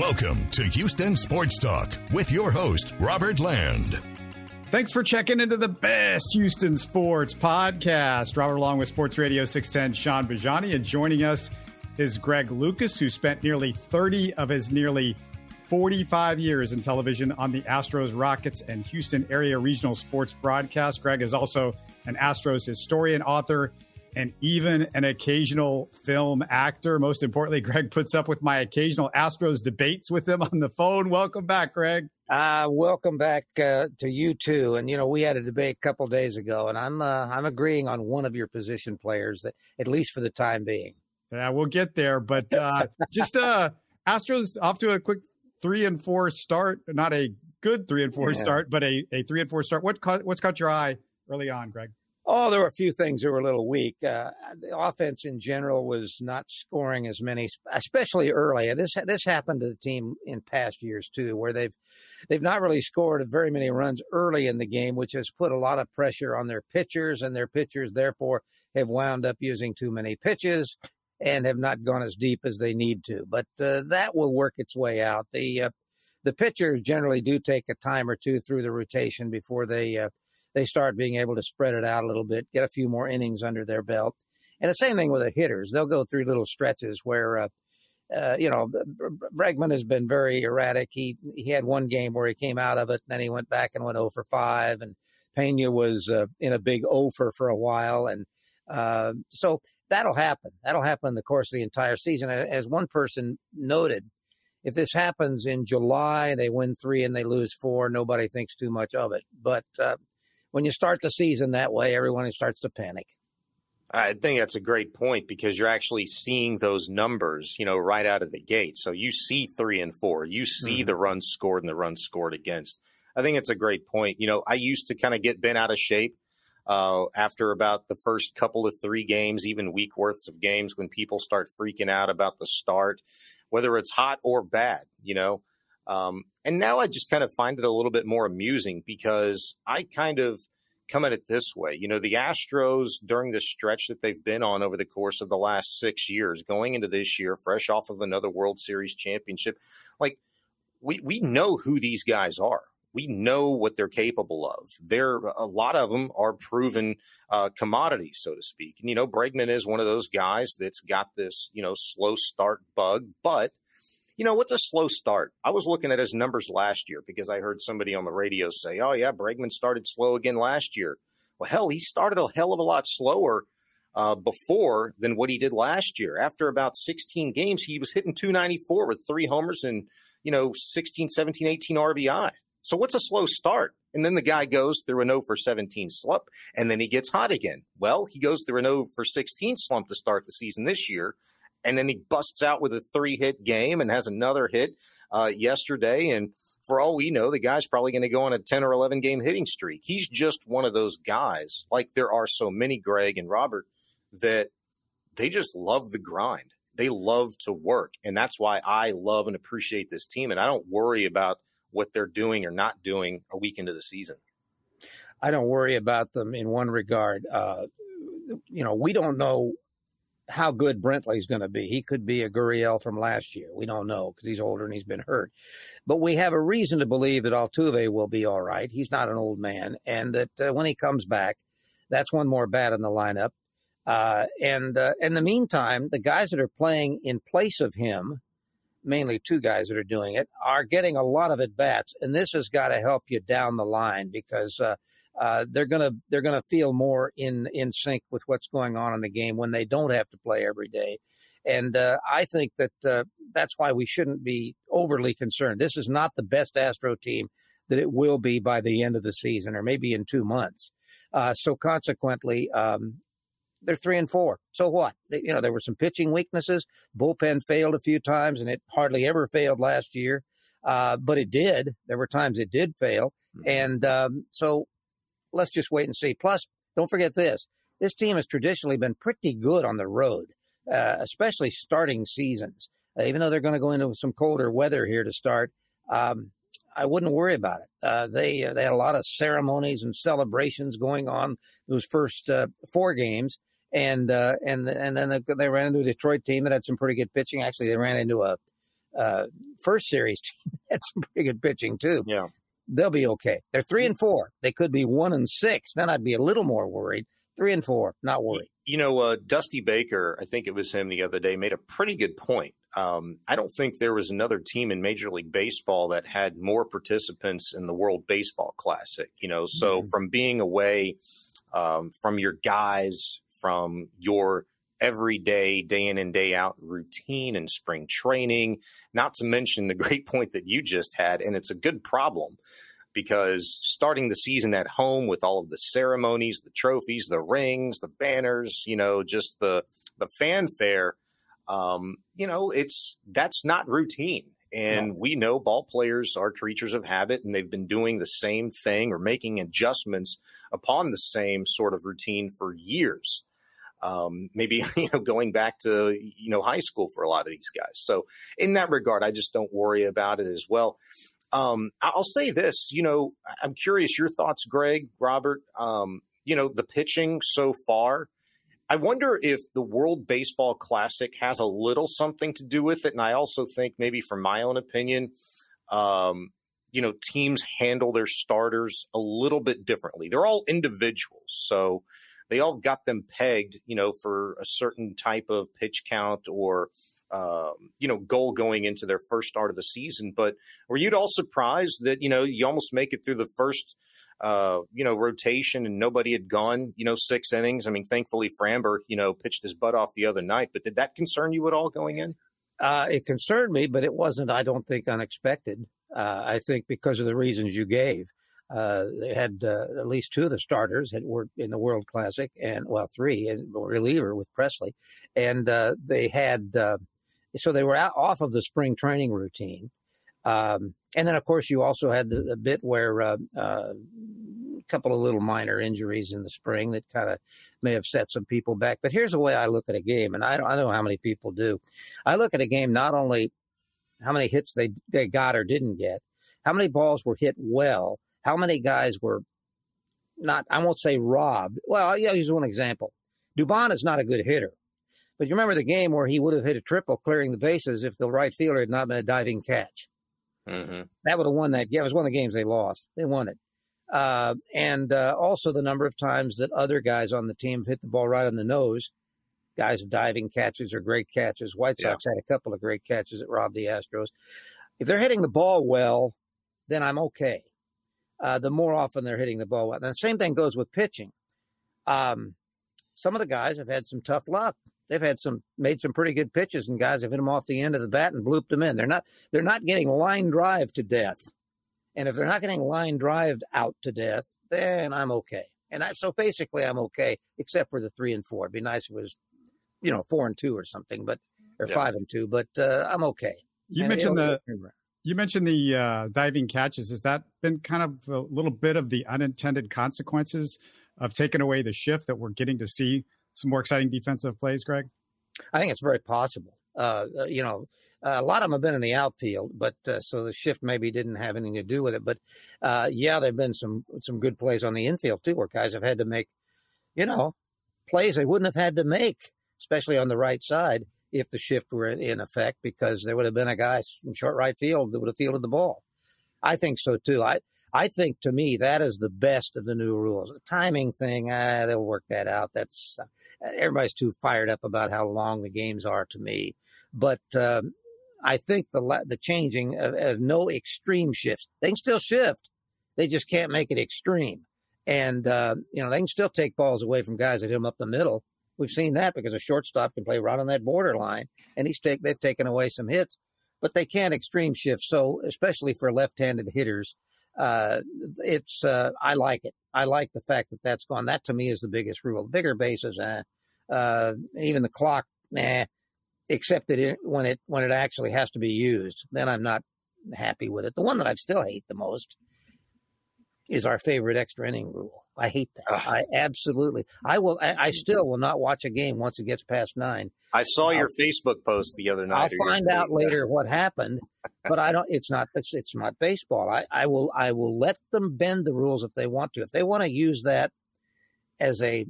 Welcome to Houston Sports Talk with your host, Robert Land. Thanks for checking into the best Houston sports podcast. Robert along with Sports Radio 610, Shaun Bijani, and joining us is Greg Lucas, who spent nearly 30 of his nearly 45 years in television on the Astros, Rockets, and Houston area regional sports broadcast. Greg is also an Astros historian, author, and even an occasional film actor. Most importantly, Greg puts up with my occasional Astros debates with him on the phone. Welcome back, Greg. Uh, welcome back uh, to you too. And you know, we had a debate a couple days ago, and I'm uh, I'm agreeing on one of your position players, that at least for the time being. Yeah, we'll get there, but uh, just uh, Astros off to a quick three and four start. Not a good three and four yeah. start, but a, a three and four start. What caught, what's caught your eye early on, Greg? Oh, there were a few things that were a little weak. Uh, the offense in general was not scoring as many, especially early. This this happened to the team in past years too, where they've they've not really scored very many runs early in the game, which has put a lot of pressure on their pitchers, and their pitchers therefore have wound up using too many pitches and have not gone as deep as they need to. But uh, that will work its way out. The uh, the pitchers generally do take a time or two through the rotation before they uh, they start being able to spread it out a little bit, get a few more innings under their belt. And the same thing with the hitters. They'll go through little stretches where, uh, uh, you know, Bregman has been very erratic. He he had one game where he came out of it, and then he went back and went 0 for 5. And Pena was uh, in a big 0 for for a while. And uh, so that'll happen. That'll happen in the course of the entire season. As one person noted, if this happens in July, they win three and they lose four, nobody thinks too much of it. But uh, when you start the season that way, everyone starts to panic. I think that's a great point because you're actually seeing those numbers, you know, right out of the gate. So you see three and four, you see mm-hmm. the runs scored and the runs scored against. I think it's a great point. You know, I used to kind of get bent out of shape uh, after about the first couple of three games, even week worths of games, when people start freaking out about the start, whether it's hot or bad. You know, um, and now I just kind of find it a little bit more amusing because I kind of come at it this way. You know, the Astros during the stretch that they've been on over the course of the last six years, going into this year, fresh off of another World Series championship, like we we know who these guys are. We know what they're capable of. There, a lot of them are proven uh, commodities, so to speak. And you know, Bregman is one of those guys that's got this you know slow start bug, but you know, what's a slow start? I was looking at his numbers last year because I heard somebody on the radio say, oh, yeah, Bregman started slow again last year. Well, hell, he started a hell of a lot slower uh, before than what he did last year. After about 16 games, he was hitting 294 with three homers and, you know, 16, 17, 18 RBI. So what's a slow start? And then the guy goes through a no for 17 slump, and then he gets hot again. Well, he goes through a no for 16 slump to start the season this year and then he busts out with a three hit game and has another hit uh, yesterday. And for all we know, the guy's probably going to go on a 10 or 11 game hitting streak. He's just one of those guys, like there are so many, Greg and Robert, that they just love the grind. They love to work. And that's why I love and appreciate this team. And I don't worry about what they're doing or not doing a week into the season. I don't worry about them in one regard. Uh, you know, we don't know how good Brantley's going to be. He could be a Gurriel from last year. We don't know because he's older and he's been hurt. But we have a reason to believe that Altuve will be all right. He's not an old man, and that uh, when he comes back, that's one more bat in the lineup. Uh, and uh, in the meantime, the guys that are playing in place of him, mainly two guys that are doing it, are getting a lot of at bats, and this has got to help you down the line because uh, they're gonna they're gonna feel more in in sync with what's going on in the game when they don't have to play every day. And uh, I think that uh, that's why we shouldn't be overly concerned. This is not the best Astro team that it will be by the end of the season, or maybe in two months. Uh, so consequently, um, they're three and four. So what? They, you know, there were some pitching weaknesses. Bullpen failed a few times, and it hardly ever failed last year. Uh, but it did. There were times it did fail, mm-hmm. and um, so let's just wait and see. Plus, don't forget this this team has traditionally been pretty good on the road, uh, especially starting seasons. Uh, even though they're going to go into some colder weather here to start, um, I wouldn't worry about it. Uh, they uh, they had a lot of ceremonies and celebrations going on those first uh, four games, and uh, and and then they ran into a Detroit team that had some pretty good pitching. Actually, they ran into a first series team that had some pretty good pitching too. Yeah. They'll be okay. They're three and four. They could be one and six. Then I'd be a little more worried. Three and four, not worried. You know, uh, Dusty Baker, I think it was him the other day, made a pretty good point. Um, I don't think there was another team in Major League Baseball that had more participants in the World Baseball Classic. You know, so mm-hmm. from being away um, from your guys, from your everyday, day in and day out routine and spring training, not to mention the great point that you just had. And it's a good problem because starting the season at home with all of the ceremonies, the trophies, the rings, the banners, you know, just the, the fanfare, um, you know, it's, that's not routine. And no. we know ball players are creatures of habit and they've been doing the same thing or making adjustments upon the same sort of routine for years um, maybe you know going back to you know high school for a lot of these guys. So in that regard, I just don't worry about it as well. Um, I'll say this, you know, I'm curious your thoughts, Greg, Robert. Um, you know, the pitching so far. I wonder if the World Baseball Classic has a little something to do with it, and I also think maybe, from my own opinion, um, you know, teams handle their starters a little bit differently. They're all individuals, so they all got them pegged, you know, for a certain type of pitch count or, um, you know, goal going into their first start of the season. But were you at all surprised that, you know, you almost make it through the first, uh, you know, rotation and nobody had gone, you know, six innings? I mean, thankfully, Framber, you know, pitched his butt off the other night. But did that concern you at all going in? Uh, it concerned me, but it wasn't, I don't think, unexpected. Uh, I think because of the reasons you gave. Uh, they had uh, at least two of the starters that were in the World Classic, and well, three and reliever with Pressly, and uh, they had uh, so they were out, off of the spring training routine, um, and then of course you also had the, the bit where uh, a couple of little minor injuries in the spring that kind of may have set some people back. But here's the way I look at a game, and I don't, I don't know how many people do. I look at a game not only how many hits they they got or didn't get, how many balls were hit well how many guys were not, I won't say robbed. Well, yeah, here's one example. Dubon is not a good hitter. But you remember the game where he would have hit a triple clearing the bases if the right fielder had not been a diving catch. Mm-hmm. That would have won that. Yeah, it was one of the games they lost. They won it. Uh, and uh, also the number of times that other guys on the team hit the ball right on the nose. Guys diving catches or great catches. White Sox yeah. had a couple of great catches that robbed the Astros. If they're hitting the ball well, then I'm okay uh, the more often they're hitting the ball. And the same thing goes with pitching. Um, some of the guys have had some tough luck. They've had some made some pretty good pitches, and guys have hit them off the end of the bat and blooped them in. They're not they're not getting line drive to death, and if they're not getting line drived out to death, then I'm okay. And I, so basically, I'm okay, except for the three and four. It'd be nice if it was, you know, four and two or something, but or yeah. five and two. But uh, I'm okay. You and mentioned the you mentioned the uh, diving catches. Has that been kind of a little bit of the unintended consequences of taking away the shift that we're getting to see some more exciting defensive plays, Greg? I think it's very possible. Uh, uh you know, a lot of them have been in the outfield, but uh, so the shift maybe didn't have anything to do with it. But uh, yeah, there've been some some good plays on the infield too, where guys have had to make, you know, plays they wouldn't have had to make, especially on the right side if the shift were in effect because there would have been a guy in short right field that would have fielded the ball. I think so too. I I think to me that is the best of the new rules. The timing thing, ah, they'll work that out. That's everybody's too fired up about how long the games are to me. But um, I think the the changing of, of, no extreme shifts. They can still shift. They just can't make it extreme. And uh, you know they can still take balls away from guys that hit them up the middle. We've seen that because a shortstop can play right on that borderline, and he's take they've taken away some hits, but they can't extreme shift. So especially for left-handed hitters, uh, it's uh, I like it. I like the fact that that's gone. That to me is the biggest rule. Bigger bases, uh, uh, even the clock, except that it, when it when it actually has to be used, then I'm not happy with it. The one that I still hate the most is our favorite extra inning rule. I hate that. Ugh. I absolutely. I will. I, I, still will not watch a game once it gets past nine. I saw I'll, your Facebook post the other night. I'll find out later what happened, but I don't. It's not. It's, it's not baseball. I, I will. I will let them bend the rules if they want to. If they want to use that as a,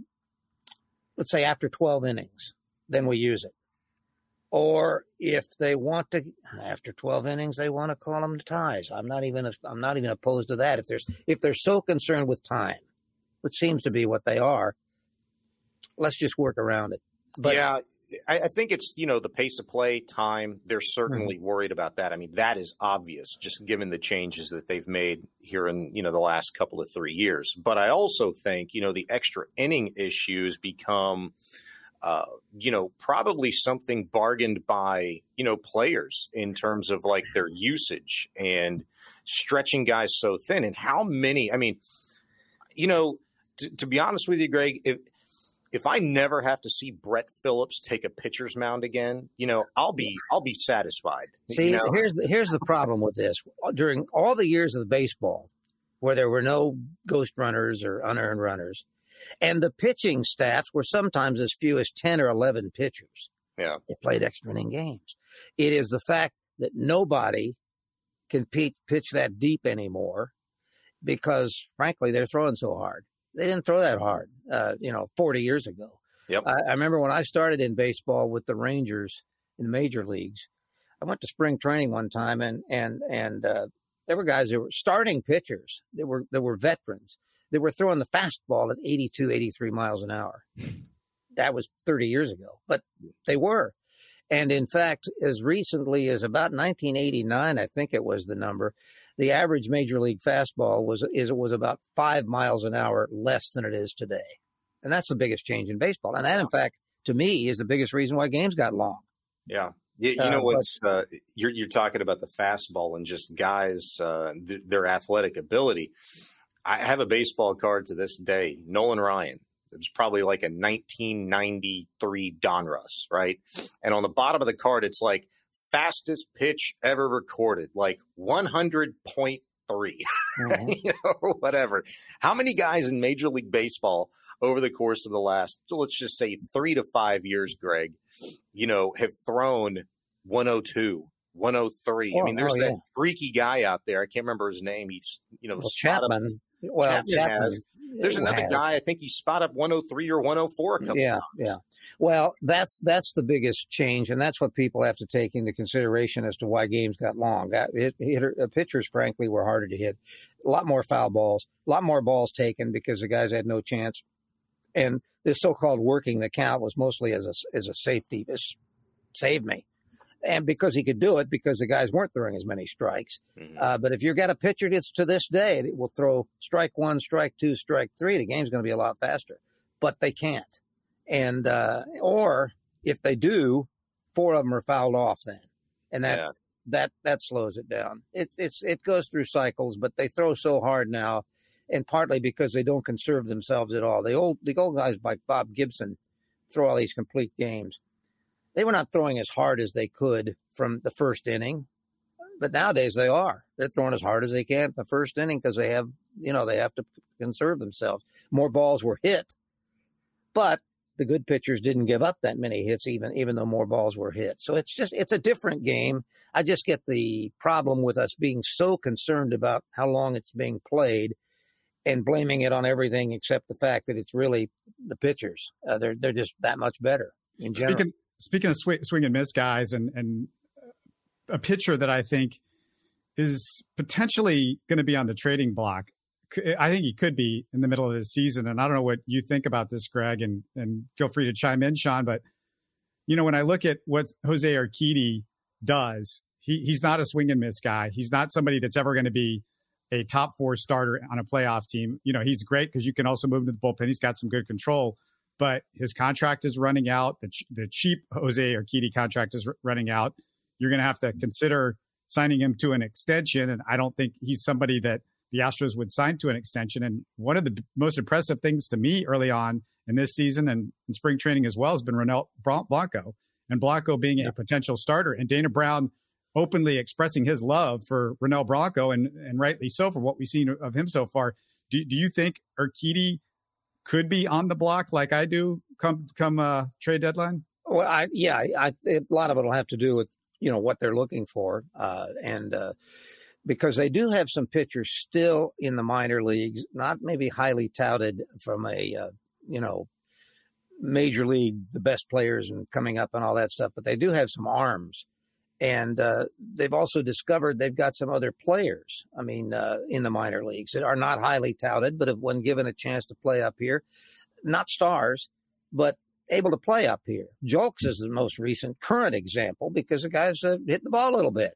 let's say after twelve innings, then we use it. or if they want to after 12 innings they want to call them ties i'm not even i'm not even opposed to that if there's if they're so concerned with time which seems to be what they are let's just work around it but, yeah I, I, think it's you know the pace of play time they're certainly mm-hmm. worried about that i mean that is obvious just given the changes that they've made here in you know the last couple of three years but i also think you know the extra inning issues become uh, you know, probably something bargained by, you know, players in terms of like their usage and stretching guys so thin. And how many, I mean, you know, to be honest with you, Greg, if, if I never have to see Brett Phillips take a pitcher's mound again, you know, I'll be I'll be satisfied. See, you know? here's the, here's the problem with this. During all the years of baseball, where there were no ghost runners or unearned runners, and the pitching staffs were sometimes as few as 10 or 11 pitchers. Yeah. They played extra inning games. It is the fact that nobody can pitch that deep anymore because, frankly, they're throwing so hard. They didn't throw that hard, uh, you know, 40 years ago. Yep. I, I remember when I started in baseball with the Rangers in the major leagues. I went to spring training one time, and and and uh, there were guys that were starting pitchers. They were they were veterans they were throwing the fastball at 82, 83 miles an hour. That was 30 years ago, but they were. And in fact, as recently as about 1989, I think it was the number, the average major league fastball was is was about five miles an hour less than it is today, and that's the biggest change in baseball. And that, in fact, to me, is the biggest reason why games got long. Yeah, you, you know uh, what's uh, you're you're talking about the fastball and just guys uh, th- their athletic ability. I have a baseball card to this day, Nolan Ryan. It was probably like a 1993 Donruss, right? And on the bottom of the card, it's like fastest pitch ever recorded, like 100.3, mm-hmm. you know, or whatever. How many guys in Major League Baseball over the course of the last, let's just say three to five years, Greg, you know, have thrown 102, 103. Oh, I mean, there's oh, that yeah. freaky guy out there. I can't remember his name. He's, you know, well, Chapman. Well, Chapman, Chapman has. There's another has. guy. I think he spot up 103 or 104 a couple yeah, times. Yeah, Well, that's that's the biggest change, and that's what people have to take into consideration as to why games got long. It, hitter, uh, pitchers, frankly, were harder to hit. A lot more foul balls, a lot more balls taken because the guys had no chance. And this so-called working the count was mostly as a as a safety. This saved me and because he could do it because the guys weren't throwing as many strikes. Mm-hmm. Uh, but if you've got a pitcher that's to this day, it will throw strike one, strike two, strike three. The game's going to be a lot faster, but they can't. And uh, or if they do, four of them are fouled off then, and that yeah. that that slows it down. It's it's it goes through cycles, but they throw so hard now, and partly because they don't conserve themselves at all. The old the old guys like Bob Gibson throw all these complete games they were not throwing as hard as they could from the first inning, but nowadays they are. They're throwing as hard as they can the first inning because they have, you know, they have to conserve themselves. More balls were hit, but the good pitchers didn't give up that many hits, even even though more balls were hit. So it's just it's a different game. I just get the problem with us being so concerned about how long it's being played and blaming it on everything except the fact that it's really the pitchers. Uh, they're they're just that much better in general. Speaking speaking of swing, swing and miss guys, and and a pitcher that I think is potentially going to be on the trading block. I think he could be in the middle of the season, and I don't know what you think about this, Greg, and and feel free to chime in, Shaun. But you know, when I look at what Jose Urquidy does, he he's not a swing and miss guy. He's not somebody that's ever going to be a top four starter on a playoff team. You know, he's great because you can also move him to the bullpen. He's got some good control but his contract is running out. The, ch- the cheap Jose Urquidy contract is r- running out. You're going to have to consider signing him to an extension. And I don't think he's somebody that the Astros would sign to an extension. And one of the most impressive things to me early on in this season and in spring training as well has been Ronel Blanco and Blanco being yeah. a potential starter and Dana Brown openly expressing his love for Ronel Blanco and, and rightly so for what we've seen of him so far. Do, do you think Urquidy could be on the block like I do come come uh, trade deadline? Well, I, yeah, I, a lot of it will have to do with you know what they're looking for, uh, and uh, because they do have some pitchers still in the minor leagues, not maybe highly touted from a uh, you know major league, the best players and coming up and all that stuff, but they do have some arms. And uh, they've also discovered they've got some other players. I mean, uh, in the minor leagues that are not highly touted, but have, when given a chance to play up here, not stars, but able to play up here. Julks is the most recent current example because the guy's uh, hit the ball a little bit,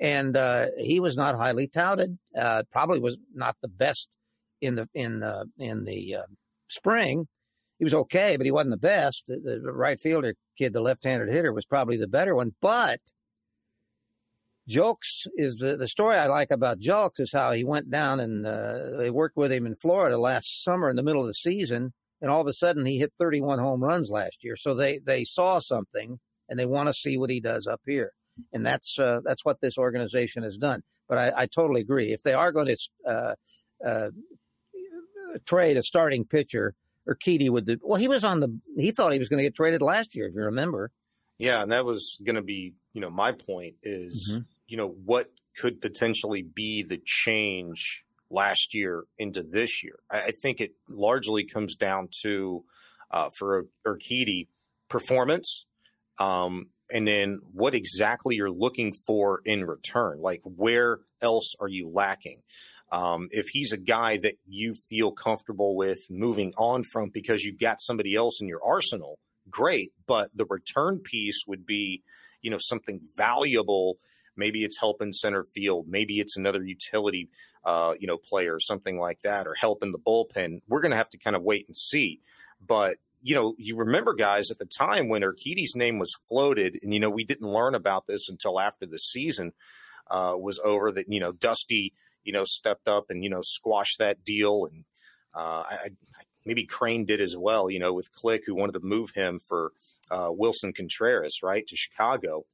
and uh, he was not highly touted. Uh, probably was not the best in the in the in the uh, spring. He was okay, but he wasn't the best. The, the right fielder kid, the left-handed hitter, was probably the better one. But Julks is the, the story I like about Julks is how he went down and uh, they worked with him in Florida last summer in the middle of the season, and all of a sudden he hit 31 home runs last year. So they they saw something and they want to see what he does up here, and that's uh, that's what this organization has done. But I, I totally agree. If they are going to uh, uh, trade a starting pitcher, or Urquidy would. Do, well, he was on the. He thought he was going to get traded last year, if you remember. Yeah, and that was going to be, you know, my point is, mm-hmm. You know, what could potentially be the change last year into this year. I, I think it largely comes down to uh, for Urquidy performance, um, and then what exactly you're looking for in return. Like, where else are you lacking? Um, if he's a guy that you feel comfortable with moving on from because you've got somebody else in your arsenal, great. But the return piece would be, you know, something valuable. Maybe it's helping center field. Maybe it's another utility, uh, you know, player, or something like that, or helping the bullpen. We're going to have to kind of wait and see. But you know, you remember guys at the time when Urquidy's name was floated, and you know, we didn't learn about this until after the season uh, was over. That you know, Dusty you know, stepped up and, you know, squashed that deal. And uh, I, maybe Crane did as well, you know, with Klick, who wanted to move him for uh, Willson Contreras, right, to Chicago.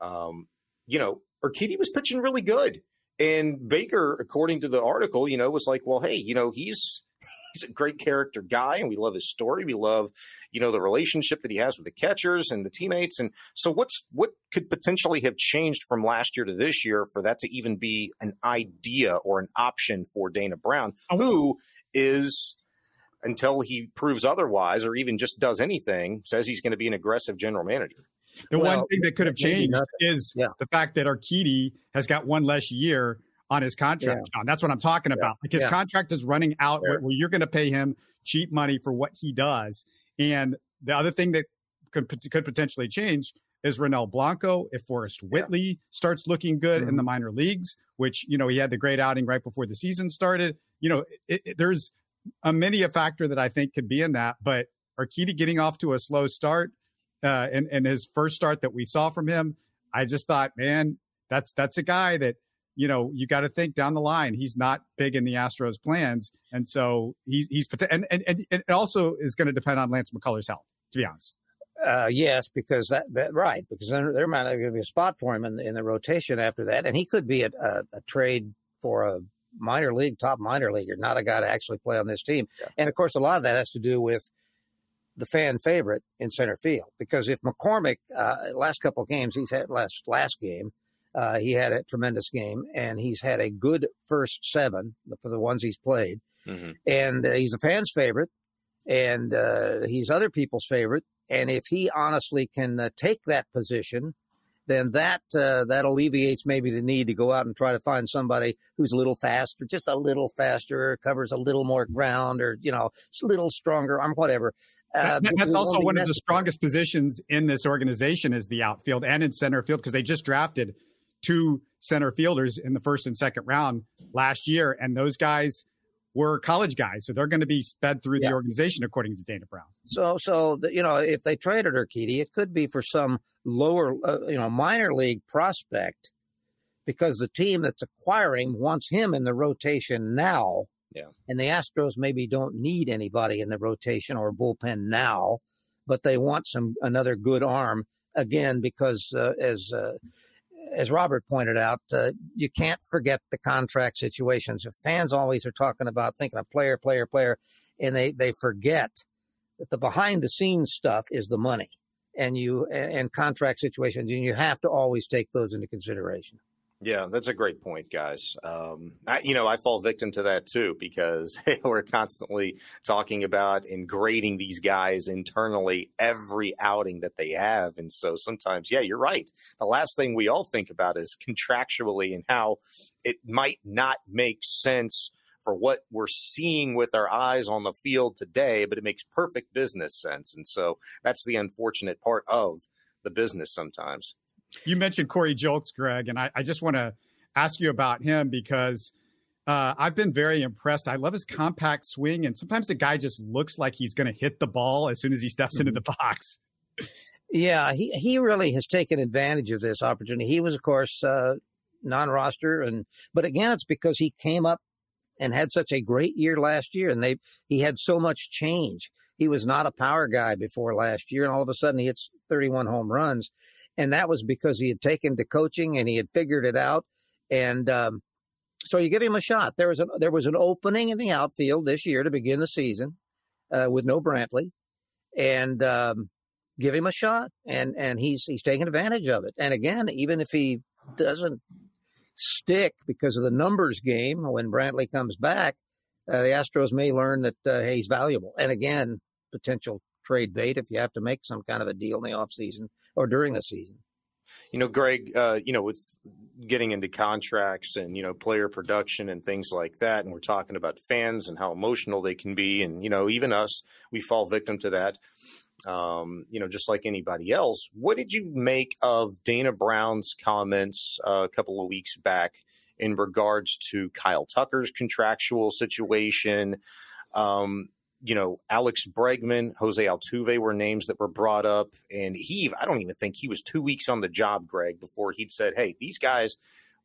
Um, you know, Urquidy was pitching really good. And Baker, according to the article, you know, was like, well, hey, you know, he's he's a great character guy and we love his story. We love, you know, the relationship that he has with the catchers and the teammates. And so what's what could potentially have changed from last year to this year for that to even be an idea or an option for Dana Brown, who is until he proves otherwise or even just does anything, says he's going to be an aggressive general manager. The well, one thing that could have changed is yeah. the fact that Urquidy has got one less year on his contract, yeah. John. That's what I'm talking about. Like his yeah. contract is running out where, where you're going to pay him cheap money for what he does. And the other thing that could, could potentially change is Ronel Blanco. If Forrest Whitley yeah. starts looking good mm-hmm. in the mm-hmm. minor leagues, which, you know, he had the great outing right before the season started, you know, it, it, there's a many a factor that I think could be in that. But Urquidy getting off to a slow start uh, and, and his first start that we saw from him, I just thought, man, that's that's a guy that you know, you got to think down the line. He's not big in the Astros' plans, and so he, he's and, and and it also is going to depend on Lance McCullers' health. To be honest. Uh, yes, because that, that right because then there might not be a spot for him in the, in the rotation after that, and he could be a, a, a trade for a minor league, top minor leaguer, not a guy to actually play on this team. Yeah. And of course, a lot of that has to do with the fan favorite in center field. Because if McCormick, uh, last couple of games he's had last last game, uh, he had a tremendous game, and he's had a good first seven for the ones he's played. Mm-hmm. And uh, he's a fan's favorite, and uh, he's other people's favorite. And if he honestly can uh, take that position, then that uh, that alleviates maybe the need to go out and try to find somebody who's a little faster, just a little faster, covers a little more ground, or you know, it's a little stronger, or whatever. Uh, that, that's also one of the strongest positions in this organization is the outfield and in center field because they just drafted two center fielders in the first and second round last year, and those guys were college guys, so they're going to be sped through yeah. the organization according to Dana Brown. So, so you know, if they traded Urquidy, it could be for some lower, uh, you know, minor league prospect, because the team that's acquiring wants him in the rotation now. Yeah. And the Astros maybe don't need anybody in the rotation or bullpen now, but they want some another good arm again because uh, as uh, as Robert pointed out, uh, you can't forget the contract situations. If fans always are talking about thinking of player, player, player, and they, they forget that the behind the scenes stuff is the money and you and contract situations, and you have to always take those into consideration. Yeah, that's a great point, guys. Um, I, you know, I fall victim to that too because we're constantly talking about and grading these guys internally every outing that they have. And so sometimes, yeah, you're right. The last thing we all think about is contractually and how it might not make sense for what we're seeing with our eyes on the field today, but it makes perfect business sense. And so that's the unfortunate part of the business sometimes. You mentioned Corey Julks, Greg, and I, I just want to ask you about him because uh, I've been very impressed. I love his compact swing, and sometimes the guy just looks like he's going to hit the ball as soon as he steps mm-hmm. into the box. Yeah, he he really has taken advantage of this opportunity. He was, of course, uh, non-roster, and but again, it's because he came up and had such a great year last year, and they he had so much change. He was not a power guy before last year, and all of a sudden he hits 31 home runs and that was because he had taken to coaching and he had figured it out. And um, so you give him a shot. There was a there was an opening in the outfield this year to begin the season uh, with no Brantley, and um, give him a shot. And and he's he's taking advantage of it. And again, even if he doesn't stick because of the numbers game when Brantley comes back, uh, the Astros may learn that uh, hey, he's valuable. And again, potential trade bait if you have to make some kind of a deal in the offseason or during the season. You know, Greg, uh, you know, with getting into contracts and, you know, player production and things like that, and we're talking about fans and how emotional they can be. And, you know, even us, we fall victim to that, um, you know, just like anybody else. What did you make of Dana Brown's comments uh, a couple of weeks back in regards to Kyle Tucker's contractual situation? Um, you know, Alex Bregman, Jose Altuve were names that were brought up. And he, I don't even think he was two weeks on the job, Greg, before he'd said, hey, these guys,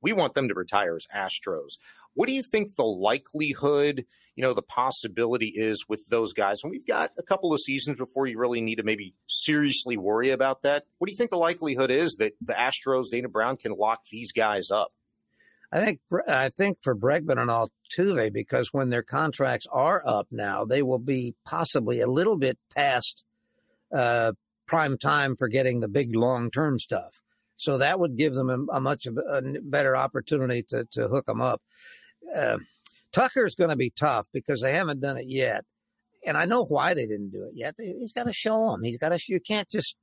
we want them to retire as Astros. What do you think the likelihood, you know, the possibility is with those guys? And we've got a couple of seasons before you really need to maybe seriously worry about that. What do you think the likelihood is that the Astros, Dana Brown, can lock these guys up? I think I think for Bregman and Altuve, because when their contracts are up now, they will be possibly a little bit past uh, prime time for getting the big long term stuff. So that would give them a, a much a better opportunity to to hook them up. Uh, Tucker's going to be tough because they haven't done it yet, and I know why they didn't do it yet. He's got to show them. He's got to. You can't just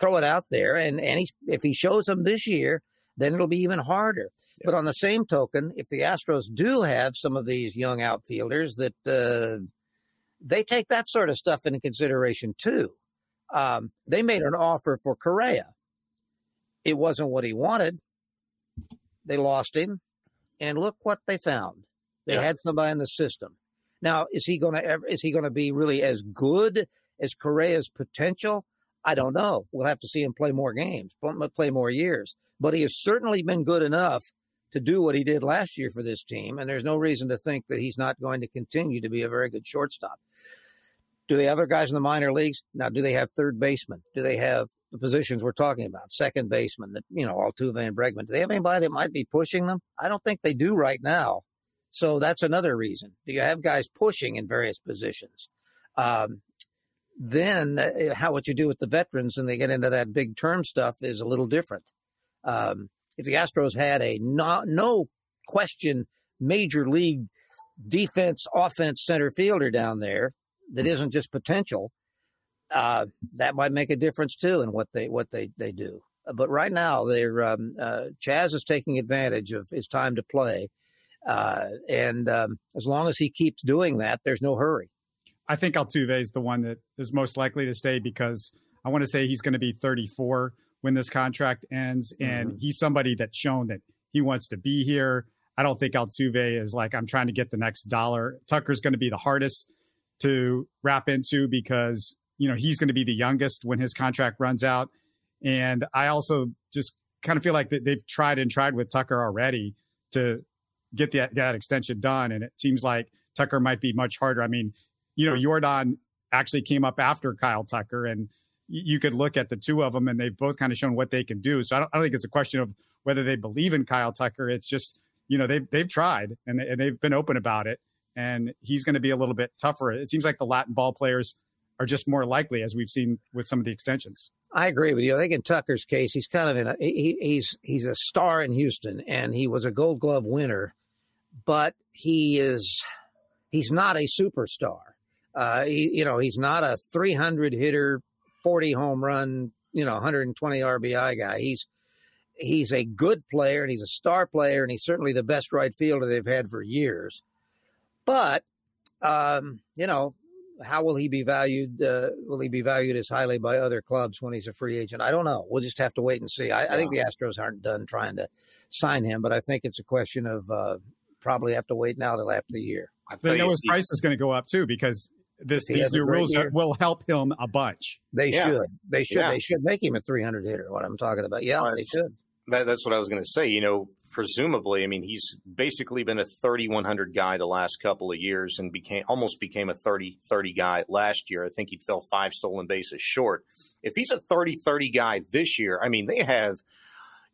throw it out there. And and he's, if he shows them this year, then it'll be even harder. But on the same token, if the Astros do have some of these young outfielders that uh, they take that sort of stuff into consideration too. Um, they made an offer for Correa. It wasn't what he wanted. They lost him, and look what they found. They yeah. had somebody in the system. Now, is he going to ever, is he going to be really as good as Correa's potential? I don't know. We'll have to see him play more games, play more years. But he has certainly been good enough to do what he did last year for this team, and there's no reason to think that he's not going to continue to be a very good shortstop. Do have other guys in the minor leagues? Now, do they have third baseman? Do they have the positions we're talking about, second baseman, that you know, Altuve and Bregman? Do they have anybody that might be pushing them? I don't think they do right now. So that's another reason. Do you have guys pushing in various positions? Um, then uh, how what you do with the veterans and they get into that big term stuff is a little different. Um, if the Astros had a no, no question major league defense, offense center fielder down there that isn't just potential, uh, that might make a difference too in what they what they they do. But right now, they're um, uh, Chas is taking advantage of his time to play, uh, and um, as long as he keeps doing that, there's no hurry. I think Altuve is the one that is most likely to stay because I want to say he's going to be 34 when this contract ends. And mm-hmm. he's somebody that's shown that he wants to be here. I don't think Altuve is like, I'm trying to get the next dollar. Tucker's going to be the hardest to wrap into because, you know, he's going to be the youngest when his contract runs out. And I also just kind of feel like that they've tried and tried with Tucker already to get that, that extension done. And it seems like Tucker might be much harder. I mean, you know, Yordan actually came up after Kyle Tucker and you could look at the two of them and they've both kind of shown what they can do. So I don't, I don't, think it's a question of whether they believe in Kyle Tucker. It's just, you know, they've, they've tried and, they, and they've been open about it and he's going to be a little bit tougher. It seems like the Latin ball players are just more likely, as we've seen with some of the extensions. I agree with you. I think in Tucker's case, he's kind of in a he, he's he's a star in Houston, and he was a Gold Glove winner, but he is he's not a superstar. Uh, he, you know, he's not a 300 hitter, 40 home run, you know, 120 RBI guy. He's he's a good player and he's a star player, and he's certainly the best right fielder they've had for years. But um, you know, how will he be valued? Uh, will he be valued as highly by other clubs when he's a free agent? I don't know. We'll just have to wait and see. I, yeah. I think the Astros aren't done trying to sign him, but I think it's a question of uh, probably have to wait now till after the year. I know his price is going to go up too because this these new rules year. will help him a bunch. They yeah. should. They should. Yeah. They should make him a 300 hitter. What I'm talking about. Yeah, well, they should. That, that's what I was going to say. You know, presumably, I mean, he's basically been a 3,100 guy the last couple of years and became almost became a 30 30 guy last year. I think he fell five stolen bases short. If he's a 30 30 guy this year, I mean, they have,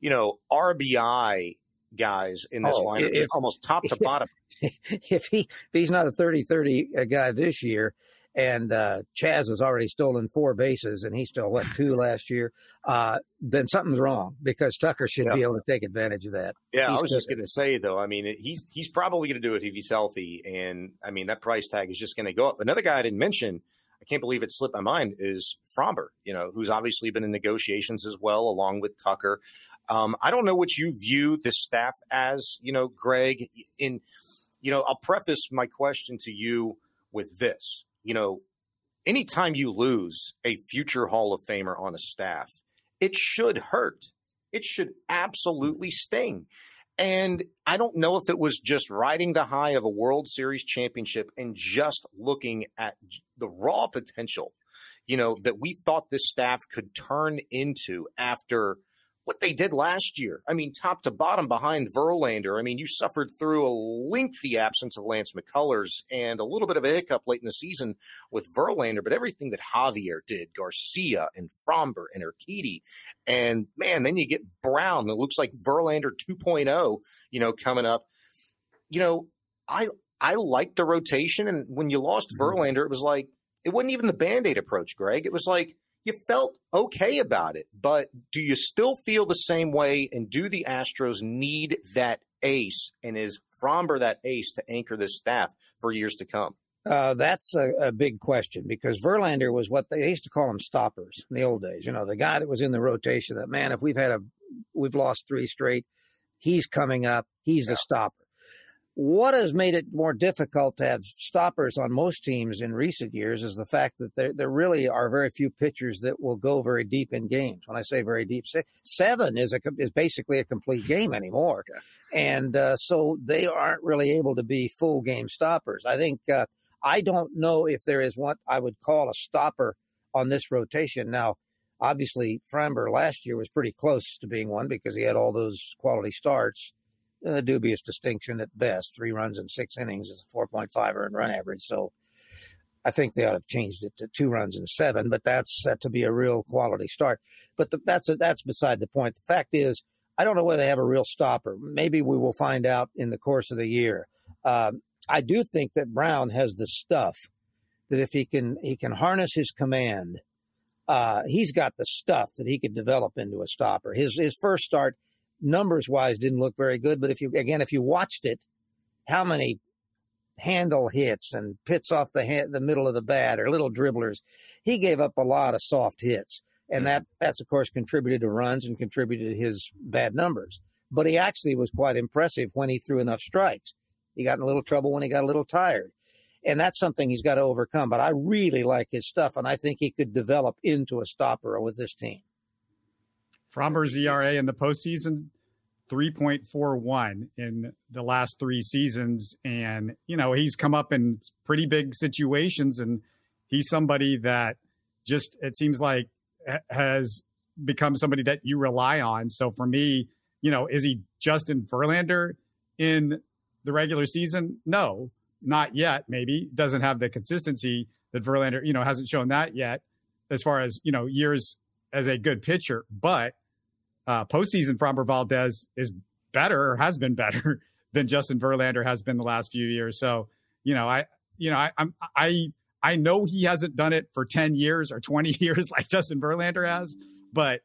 you know, RBI guys in this oh, lineup, if, almost top to bottom. If he if he's not a 30 30 uh, guy this year, and uh, Chas has already stolen four bases, and he stole what two last year. Uh, then something's wrong because Tucker should yeah. be able to take advantage of that. Yeah, he's I was just going to say though. I mean, he's he's probably going to do it if he's healthy, and I mean that price tag is just going to go up. Another guy I didn't mention, I can't believe it slipped my mind, is Framber, You know, who's obviously been in negotiations as well, along with Tucker. Um, I don't know what you view this staff as. You know, Greg. In you know, I'll preface my question to you with this you know, anytime you lose a future Hall of Famer on a staff, it should hurt. It should absolutely sting. And I don't know if it was just riding the high of a World Series championship and just looking at the raw potential, you know, that we thought this staff could turn into after – what they did last year. I mean, top to bottom behind Verlander. I mean, you suffered through a lengthy absence of Lance McCullers and a little bit of a hiccup late in the season with Verlander, but everything that Javier did, Garcia and Framber and Urquidy, and man, then you get Brown. It looks like Verlander 2.0, you know, coming up. You know, I I like the rotation, and when you lost mm-hmm. Verlander, it was like it wasn't even the band aid approach, Greg. It was like you felt okay about it. But do you still feel the same way? And do the Astros need that ace? And is Framber that ace to anchor this staff for years to come? Uh, that's a, a, big question because Verlander was what they, they used to call him stoppers in the old days. You know, the guy that was in the rotation. That man, if we've had a, we've lost three straight, he's coming up. He's yeah. the stopper. What has made it more difficult to have stoppers on most teams in recent years is the fact that there, there really are very few pitchers that will go very deep in games. When I say very deep, seven is a is basically a complete game anymore, and uh, so they aren't really able to be full game stoppers. I think uh, I don't know if there is what I would call a stopper on this rotation now. Obviously, Framber last year was pretty close to being one because he had all those quality starts a dubious distinction at best. Three runs in six innings is a 4.5 earned run average. So I think they ought to have changed it to two runs in seven, but that's set to be a real quality start. But the, that's that's beside the point. The fact is, I don't know whether they have a real stopper. Maybe we will find out in the course of the year. Um, I do think that Brown has the stuff that if he can he can harness his command, uh, he's got the stuff that he could develop into a stopper. His his first start numbers wise didn't look very good. But if you, again, if you watched it, how many handle hits and pits off the hand, the middle of the bat or little dribblers, he gave up a lot of soft hits. And mm-hmm. that, that's of course contributed to runs and contributed to his bad numbers. But he actually was quite impressive when he threw enough strikes. He got in a little trouble when he got a little tired. And that's something he's got to overcome. But I really like his stuff, and I think he could develop into a stopper with this team. Framber's ERA in the postseason 3.41 in the last three seasons. And, you know, he's come up in pretty big situations and he's somebody that just, it seems like has become somebody that you rely on. So for me, you know, is he Justin Verlander in the regular season? No, not yet. Maybe doesn't have the consistency that Verlander, you know, hasn't shown that yet as far as, you know, years as a good pitcher, but uh, postseason Framber Valdez is better or has been better than Justin Verlander has been the last few years. So, you know, I, you know, I, I'm, I, I know he hasn't done it for 10 years or 20 years like Justin Verlander has, but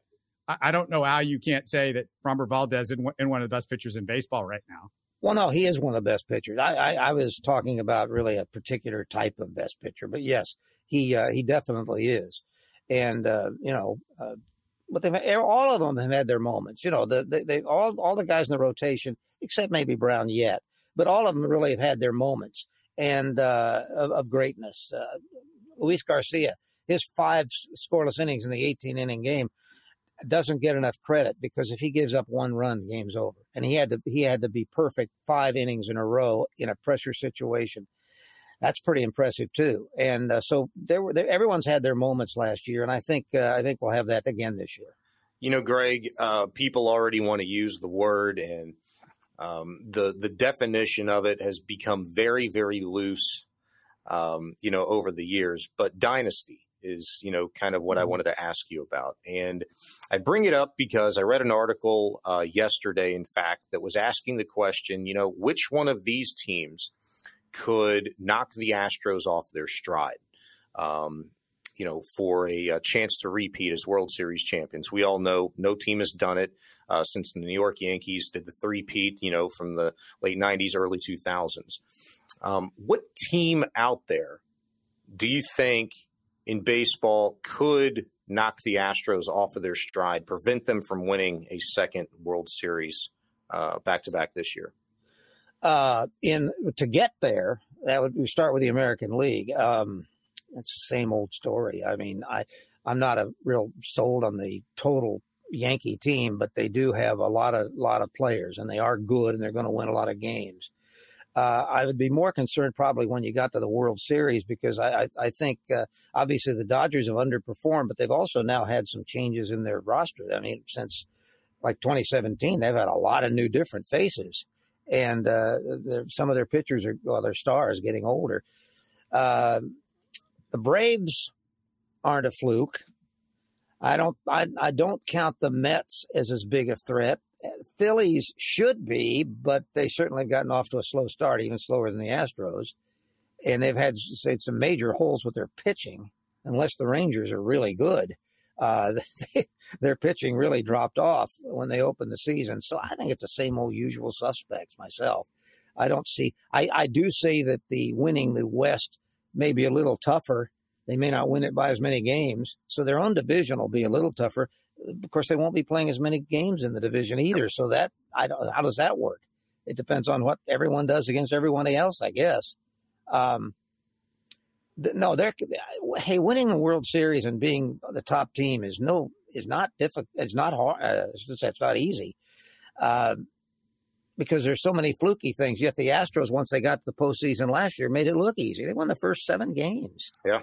I, I don't know how you can't say that Framber Valdez is in one of the best pitchers in baseball right now. Well, no, he is one of the best pitchers. I, I, I was talking about really a particular type of best pitcher, but yes, he uh, he definitely is. And uh, you know, uh, but they've all of them have had their moments. You know, the, they, they all all the guys in the rotation, except maybe Brown yet, but all of them really have had their moments and uh, of, of, greatness. Uh, Luis Garcia, his five scoreless innings in the 18 inning game doesn't get enough credit because if he gives up one run, the game's over. And he had to he had to be perfect five innings in a row in a pressure situation. That's pretty impressive too. And uh, so there were there, everyone's had their moments last year, and I think uh, I think we'll have that again this year. You know, Greg, uh, people already want to use the word, and um, the the definition of it has become very very loose. Um, you know, over the years, but dynasty is you know kind of what I mm-hmm. wanted to ask you about, and I bring it up because I read an article uh, yesterday, in fact, that was asking the question, you know, which one of these teams could knock the Astros off their stride? Um, you know, for a, a, chance to repeat as World Series champions. We all know no team has done it uh, since the New York Yankees did the three-peat, you know, from the late 90s, early 2000s. Um, what team out there do you think in baseball could knock the Astros off of their stride, prevent them from winning a second World Series back to back this year? Uh, in to get there, that would we start with the American League. Um, it's the same old story. I mean, I I'm not a real sold on the total Yankee team, but they do have a lot of lot of players, and they are good, and they're going to win a lot of games. Uh, I would be more concerned probably when you got to the World Series because I, I, I think uh, obviously the Dodgers have underperformed, but they've also now had some changes in their roster. I mean, since like 2017, they've had a lot of new different faces, and uh, some of their pitchers are well, their stars getting older. Uh, the Braves aren't a fluke. I don't I, I don't count the Mets as as big a threat. Phillies should be, but they certainly have gotten off to a slow start, even slower than the Astros. And they've had say, some major holes with their pitching, unless the Rangers are really good. Uh, they, their pitching really dropped off when they opened the season. So I think it's the same old usual suspects myself. I don't see, I, I do see that the winning the West may be a little tougher. They may not win it by as many games. So their own division will be a little tougher of course, they won't be playing as many games in the division either. So that I don't. How does that work? It depends on what everyone does against everyone else, I guess. Um, no, they're hey, winning the World Series and being the top team is no is not difficult. It's not hard. Uh, it's not easy. Uh, because there's so many fluky things. Yet the Astros, once they got to the postseason last year, made it look easy. They won the first seven games. Yeah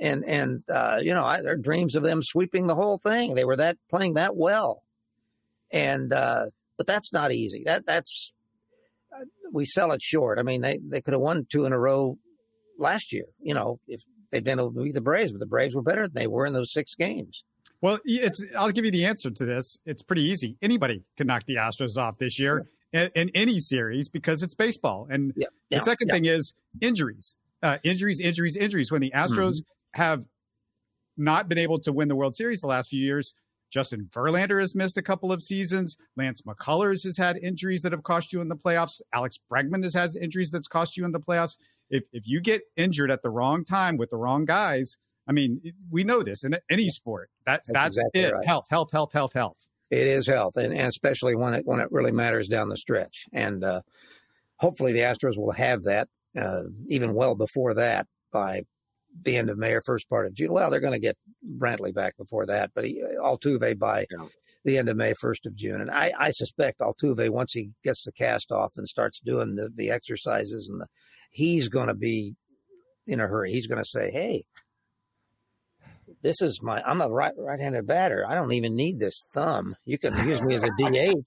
and and uh, you know, I, there are dreams of them sweeping the whole thing. They were that playing that well, and uh, but that's not easy. That that's uh, we sell it short. I mean, they they could have won two in a row last year. You know, if they'd been able to beat the Braves, but the Braves were better than they were in those six games. Well, it's I'll give you the answer to this. It's pretty easy. Anybody can knock the Astros off this year in, in, any series because it's baseball. And yeah, yeah, the second yeah. thing is injuries. Uh, injuries, injuries, injuries. When the Astros mm-hmm have not been able to win the World Series the last few years. Justin Verlander has missed a couple of seasons. Lance McCullers has had injuries that have cost you in the playoffs. Alex Bregman has had injuries that's cost you in the playoffs. If if you get injured at the wrong time with the wrong guys, I mean, we know this in any sport. That that's, that's exactly it. Right. Health, health, health, health, health. It is health, and, and, especially when it when it really matters down the stretch. And uh, hopefully, the Astros will have that uh, even well before that by the end of May or first part of June. Well, they're going to get Brantley back before that, but he, Altuve by yeah. the end of May, first of June. And I, I suspect Altuve, once he gets the cast off and starts doing the, the exercises and the, he's going to be in a hurry. He's going to say, Hey, this is my, I'm a right, right-handed batter. I don't even need this thumb. You can use me as a DH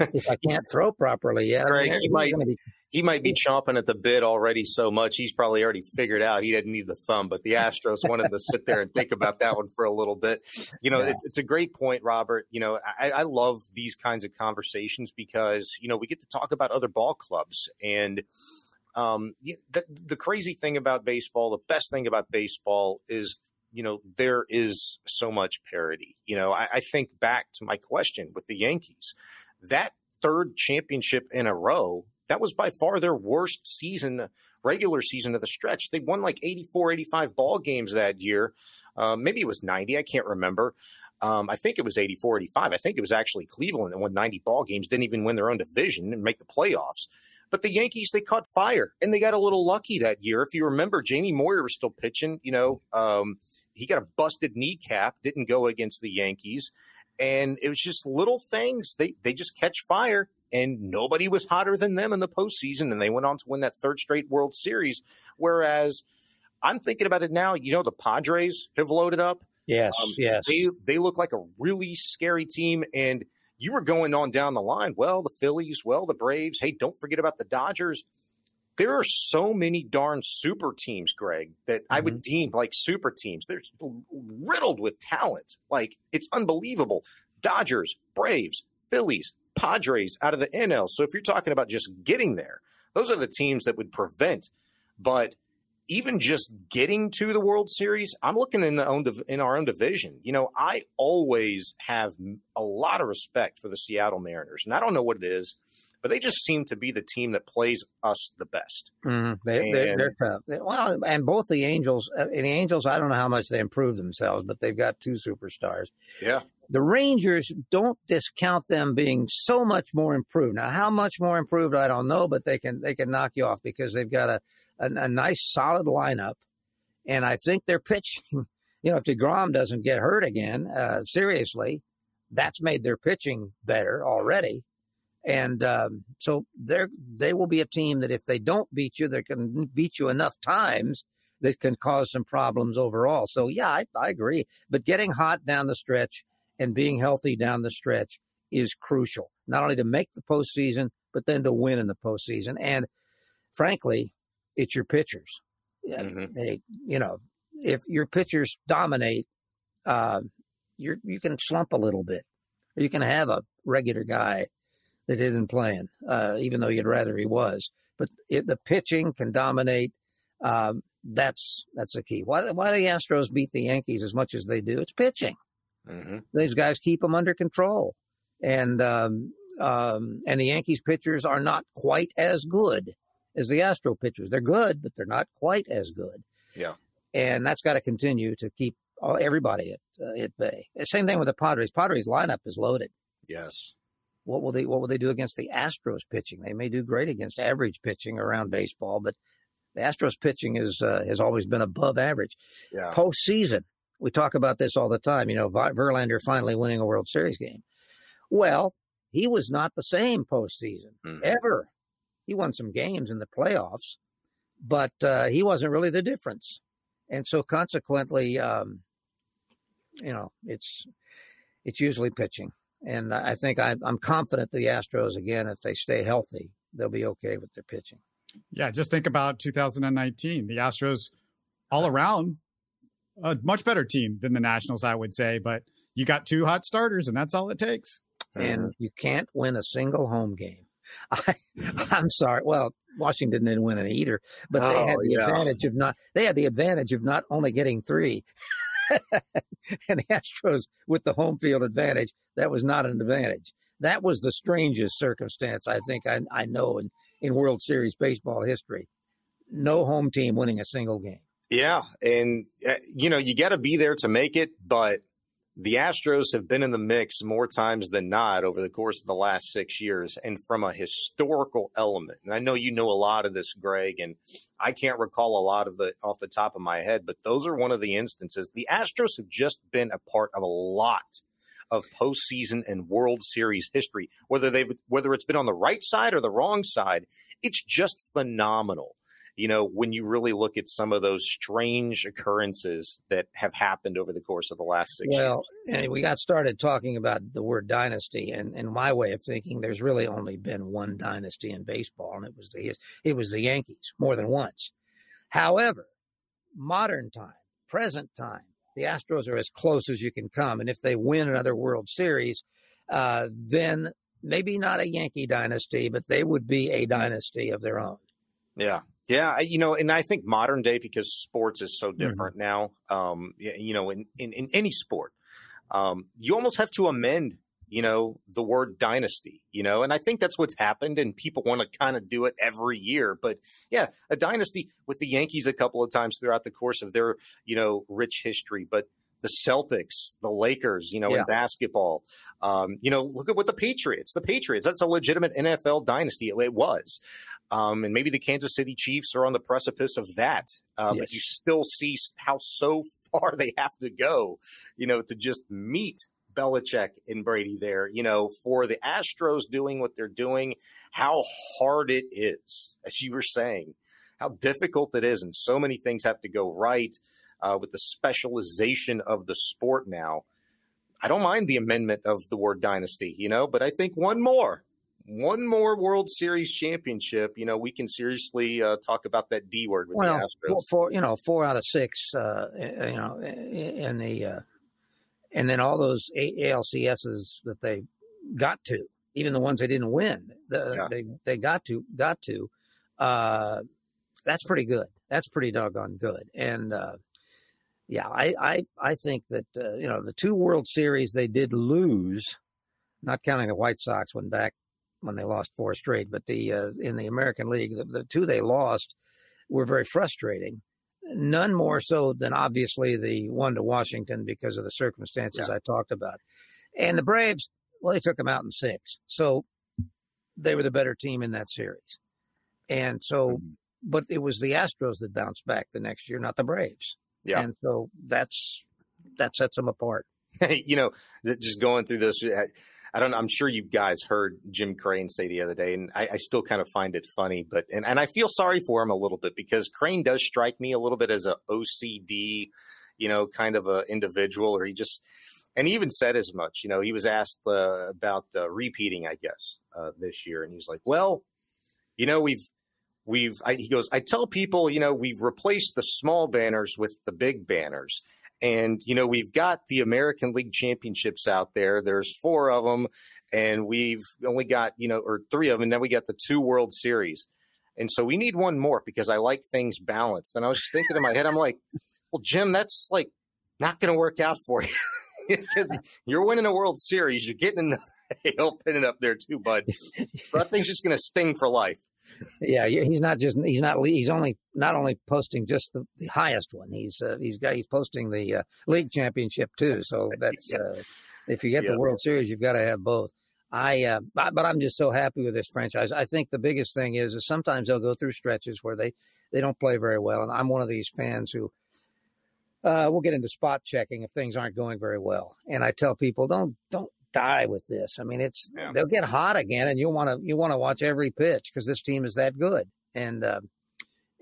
if I can't throw properly. Yeah. Right. He might, be, he might be chomping at the bit already so much. He's probably already figured out he didn't need the thumb, but the Astros wanted to sit there and think about that one for a little bit. You know, yeah. it's, it's, a great point, Robert. You know, I, I love these kinds of conversations because, you know, we get to talk about other ball clubs and Um, the, the crazy thing about baseball, the best thing about baseball is, you know, there is so much parity. You know, I, I think back to my question with the Yankees, that third championship in a row, that was by far their worst season, regular season of the stretch. They won like 84, 85 ball games that year. Uh, maybe it was 90. I can't remember. Um, I think it was 84, 85. I think it was actually Cleveland that won 90 ball games, didn't even win their own division and make the playoffs. But the Yankees, they caught fire and they got a little lucky that year. If you remember, Jamie Moyer was still pitching. You know, um, he got a busted kneecap, didn't go against the Yankees. And it was just little things. They, they just catch fire and nobody was hotter than them in the postseason. And they went on to win that third straight World Series. Whereas I'm thinking about it now, you know, the Padres have loaded up. Yes, um, yes. They they look like a really scary team, and you were going on down the line. Well, the Phillies, well, the Braves. Hey, don't forget about the Dodgers. There are so many darn super teams, Greg, that mm-hmm. I would mm-hmm. deem like super teams. They're riddled with talent. Like it's unbelievable. Dodgers, Braves, Phillies, Padres out of the NL. So if you're talking about just getting there, those are the teams that would prevent. But even just getting to the World Series, I'm looking in the own in our own division. You know, I always have a lot of respect for the Seattle Mariners, and I don't know what it is, but they just seem to be the team that plays us the best. Mm, they, are they're tough. Well, and both the Angels, uh, and the Angels, I don't know how much they improved themselves, but they've got two superstars. Yeah. The Rangers don't discount them being so much more improved. Now, how much more improved, I don't know, but they can they can knock you off because they've got a a, a nice solid lineup, and I think they're pitching. You know, if Degrom doesn't get hurt again, uh, seriously, that's made their pitching better already. And um, so they're they will be a team that if they don't beat you, they can beat you enough times that can cause some problems overall. So yeah, I, I agree. But getting hot down the stretch and being healthy down the stretch is crucial, not only to make the postseason, but then to win in the postseason. And frankly, it's your pitchers. Mm-hmm. They, you know, if your pitchers dominate, uh, you you can slump a little bit, or you can have a regular guy that isn't playing, uh, even though you'd rather he was. But if the pitching can dominate. Um, that's that's the key. Why why do the Astros beat the Yankees as much as they do? It's pitching. Mm-hmm. These guys keep them under control, and um, um, and the Yankees pitchers are not quite as good as the Astro pitchers. They're good, but they're not quite as good. Yeah. And that's got to continue to keep all, everybody at, uh, at bay. Same thing with the Padres. Padres lineup is loaded. Yes. What will they What will they do against the Astros pitching? They may do great against average pitching around baseball, but the Astros pitching is uh, has always been above average. Yeah. Postseason, we talk about this all the time. You know, Verlander finally winning a World Series game. Well, he was not the same postseason mm-hmm. ever. He won some games in the playoffs, but uh, he wasn't really the difference. And so, consequently, um, you know, it's it's usually pitching. And I think I, I'm confident the Astros again, if they stay healthy, they'll be okay with their pitching. Yeah, just think about 2019. The Astros, all around, a much better team than the Nationals, I would say. But you got two hot starters, and that's all it takes. And you can't win a single home game I, I'm sorry. Well, Washington didn't win it either, but oh, they had the yeah. advantage of not. They had the advantage of not only getting three, and the Astros with the home field advantage. That was not an advantage. That was the strangest circumstance I think I, I know in in World Series baseball history. No home team winning a single game. Yeah, and uh, you know you got to be there to make it, but the Astros have been in the mix more times than not over the course of the last six years. And from a historical element, and I know you know a lot of this, Greg, and I can't recall a lot of it off the top of my head, but those are one of the instances. The Astros have just been a part of a lot of postseason and World Series history, whether they've whether it's been on the right side or the wrong side. It's just phenomenal you know, when you really look at some of those strange occurrences that have happened over the course of the last six well, years. Well, we got started talking about the word dynasty, and, and my way of thinking, there's really only been one dynasty in baseball, and it was the it was the Yankees more than once. However, modern time, present time, the Astros are as close as you can come, and if they win another World Series, uh, then maybe not a Yankee dynasty, but they would be a dynasty of their own. Yeah. Yeah, you know, and I think modern day because sports is so mm-hmm. different mm-hmm. now. Um, you know, in, in, in any sport, um, you almost have to amend, you know, the word dynasty. You know, and I think that's what's happened, and people want to kind of do it every year. But yeah, a dynasty with the Yankees a couple of times throughout the course of their, you know, rich history, but the Celtics, the Lakers, you know, yeah. in basketball. Um, you know, look at what the Patriots, the Patriots, that's a legitimate NFL dynasty. It was. Um, and maybe the Kansas City Chiefs are on the precipice of that. Uh, yes. But you still see how so far they have to go, you know, to just meet Belichick and Brady there, you know, for the Astros doing what they're doing, how hard it is, as you were saying, how difficult it is. And so many things have to go right uh, with the specialization of the sport now. I don't mind the amendment of the word dynasty, you know, but I think one more one more World Series championship, you know, we can seriously uh, talk about that D word with well, the Astros. Four, you know, four out of six, uh, you know, in the, uh, and then all those ALCSs that they got to, even the ones they didn't win, the, yeah. they they got to got to. Uh, that's pretty good. That's pretty doggone good. And uh, yeah, I I I think that uh, you know the two World Series they did lose, not counting the White Sox when back when they lost four straight. But the uh, in the American League, the, the, two they lost were very frustrating. None more so than obviously the one to Washington because of the circumstances yeah. I talked about. And the Braves, well, they took them out in six, so they were the better team in that series. And so, mm-hmm. but it was the Astros that bounced back the next year, not the Braves. Yeah. And so that's that sets them apart. you know, just going through this, I don't know. I'm sure you guys heard Jim Crane say the other day, and I, I, still kind of find it funny, but and, and I feel sorry for him a little bit because Crane does strike me a little bit as a OCD, you know, kind of a individual, or he just and he even said as much. You know, he was asked uh, about uh, repeating, I guess, uh, this year, and he's like, "Well, you know, we've we've." I, he goes, "I tell people, you know, we've replaced the small banners with the big banners." And, you know, we've got the American League Championships out there. There's four of them, and we've only got, you know, or three of them. And then we got the two World Series. And so we need one more because I like things balanced. And I was just thinking in my head, I'm like, well, Jim, that's like not going to work out for you because you're winning a World Series. You're getting another hail it up there too, bud. So that thing's just going to sting for life yeah, he's not just he's not he's only not only posting just the, the highest one. He's uh, he's got he's posting the uh, league championship too. So that's uh, if you get yeah. the World Series, you've got to have both. I uh, but I'm just so happy with this franchise. I think the biggest thing is is sometimes they'll go through stretches where they they don't play very well, and I'm one of these fans who. Uh, we'll get into spot checking if things aren't going very well, and I tell people don't don't die with this. I mean, it's yeah. they'll get hot again, and you want to you want to watch every pitch because this team is that good, and uh,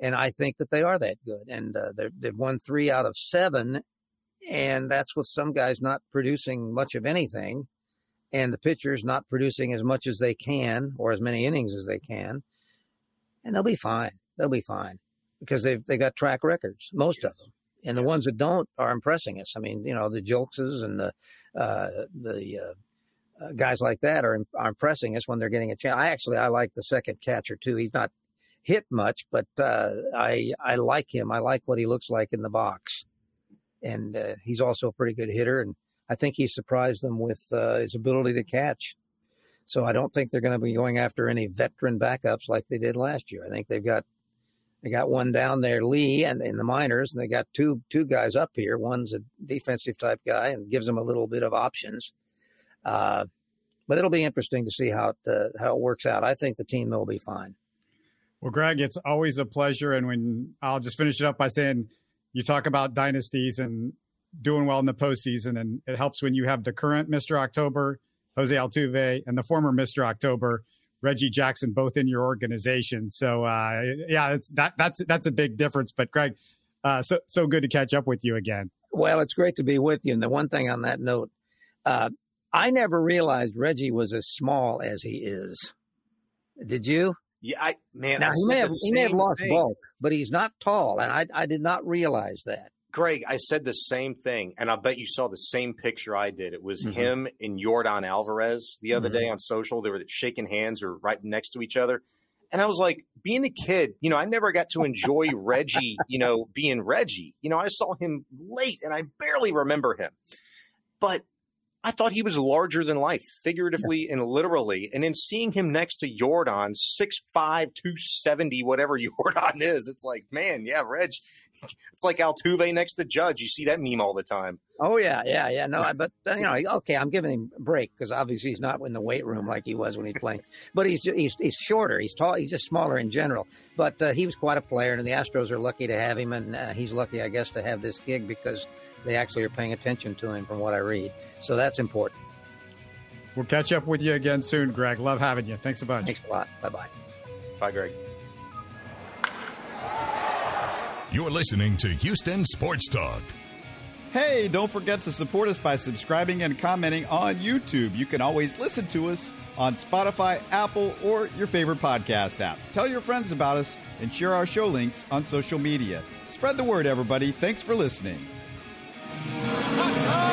and I think that they are that good, and uh, they've won three out of seven, and that's with some guys not producing much of anything, and the pitchers not producing as much as they can or as many innings as they can, and they'll be fine. They'll be fine because they've they got track records, most yes. of them, and yes. the ones that don't are impressing us. I mean, you know, the Julkses and the the uh, uh, guys like that are, are impressing us when they're getting a chance. I actually I like the second catcher too. He's not hit much, but uh, I I like him. I like what he looks like in the box, and uh, he's also a pretty good hitter. And I think he surprised them with uh, his ability to catch. So I don't think they're going to be going after any veteran backups like they did last year. I think they've got they got one down there, Lee, and in the minors, and they got two two guys up here. One's a defensive type guy and gives them a little bit of options. Uh, but it'll be interesting to see how it uh, how it works out. I think the team will be fine. Well, Greg, it's always a pleasure, and when I'll just finish it up by saying you talk about dynasties and doing well in the postseason, and it helps when you have the current Mr. October, Jose Altuve, and the former Mr. October Reggie Jackson both in your organization. So uh, yeah, it's that that's that's a big difference. But Greg, uh, so so good to catch up with you again. Well, it's great to be with you. And the one thing on that note, uh, I never realized Reggie was as small as he is. Did you? Yeah, I man. Now I he may have he may have lost thing. bulk, but he's not tall, and I I did not realize that. Greg, I said the same thing, and I bet you saw the same picture I did. It was mm-hmm. him and Yordan Alvarez the other mm-hmm. day on social. They were shaking hands or right next to each other. And I was like, being a kid, you know, I never got to enjoy Reggie, you know, being Reggie. You know, I saw him late and I barely remember him. But I thought he was larger than life, figuratively yeah. and literally. And in seeing him next to Yordan, 6'5, 270, whatever Yordan is, it's like, man, yeah, Reg, it's like Altuve next to Judge. You see that meme all the time. Oh, yeah, yeah, yeah. No, but, uh, you know, okay, I'm giving him a break because obviously he's not in the weight room like he was when he's playing. but he's, he's, he's shorter. He's tall. He's just smaller in general. But uh, he was quite a player, and the Astros are lucky to have him. And uh, he's lucky, I guess, to have this gig because – they actually are paying attention to him from what I read. So that's important. We'll catch up with you again soon, Greg. Love having you. Thanks a bunch. Thanks a lot. Bye bye. Bye, Greg. You're listening to Houston Sports Talk. Hey, don't forget to support us by subscribing and commenting on YouTube. You can always listen to us on Spotify, Apple, or your favorite podcast app. Tell your friends about us and share our show links on social media. Spread the word, everybody. Thanks for listening. Touchdown!